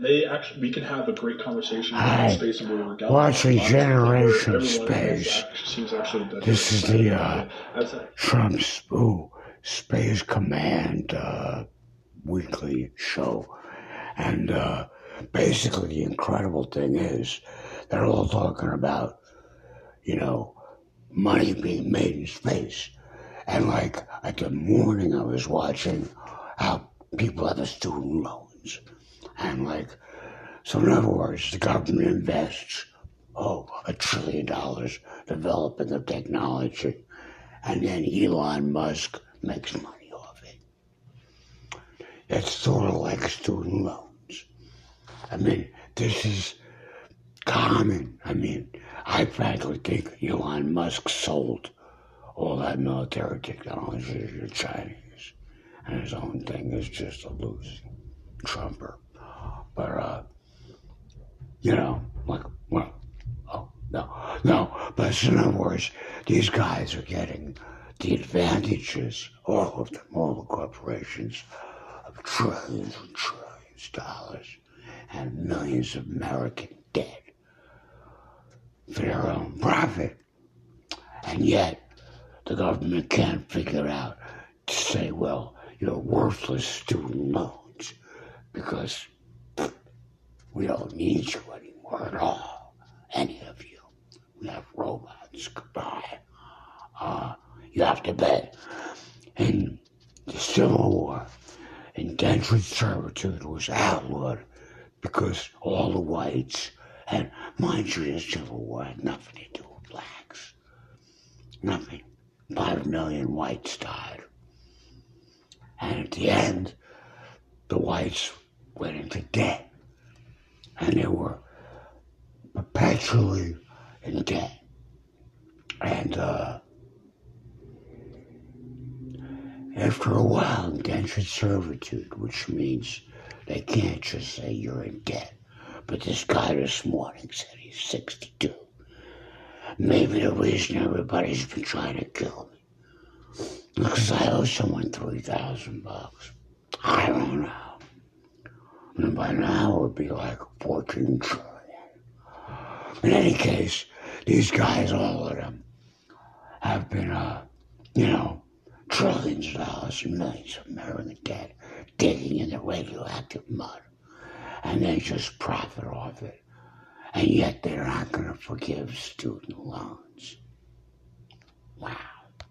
They actually, we can have a great conversation about space and where we're going. Watching Lots of Generation Space. seems actually This is the, uh, about it. As a- Trump's ooh, Space Command uh, weekly show. And uh, basically, the incredible thing is they're all talking about, you know, money being made in space. And like at the morning, I was watching how people have the student loans. And like, so in other words, the government invests, oh, a trillion dollars developing the technology and then Elon Musk makes money off it. It's sort of like student loans. I mean, this is common. I mean, I frankly think Elon Musk sold all that military technology to the Chinese, and his own thing is just a losing trumper. You know, like, well, oh, no, no, but in other words, these guys are getting the advantages, all of them, all the corporations, of trillions and trillions of dollars and millions of American dead for their own profit. And yet, the government can't figure out to say, well, you're worthless student loans because we don't need you anymore at all, any of you. We have robots. Goodbye. Uh, you have to bet. In the Civil War, indentured servitude was outlawed because all the whites, and mind you, the Civil War had nothing to do with blacks. Nothing. Five million whites died. And at the end, the whites went into debt. And they were perpetually in debt. And uh, after a while, indentured servitude, which means they can't just say you're in debt. But this guy this morning said he's 62. Maybe the reason everybody's been trying to kill me. Because I owe someone 3000 bucks. I don't know. And by now it would be like 14 trillion. In any case, these guys, all of them, have been, uh, you know, trillions of dollars and millions of American debt digging in the radioactive mud. And they just profit off it. And yet they're not going to forgive student loans. Wow.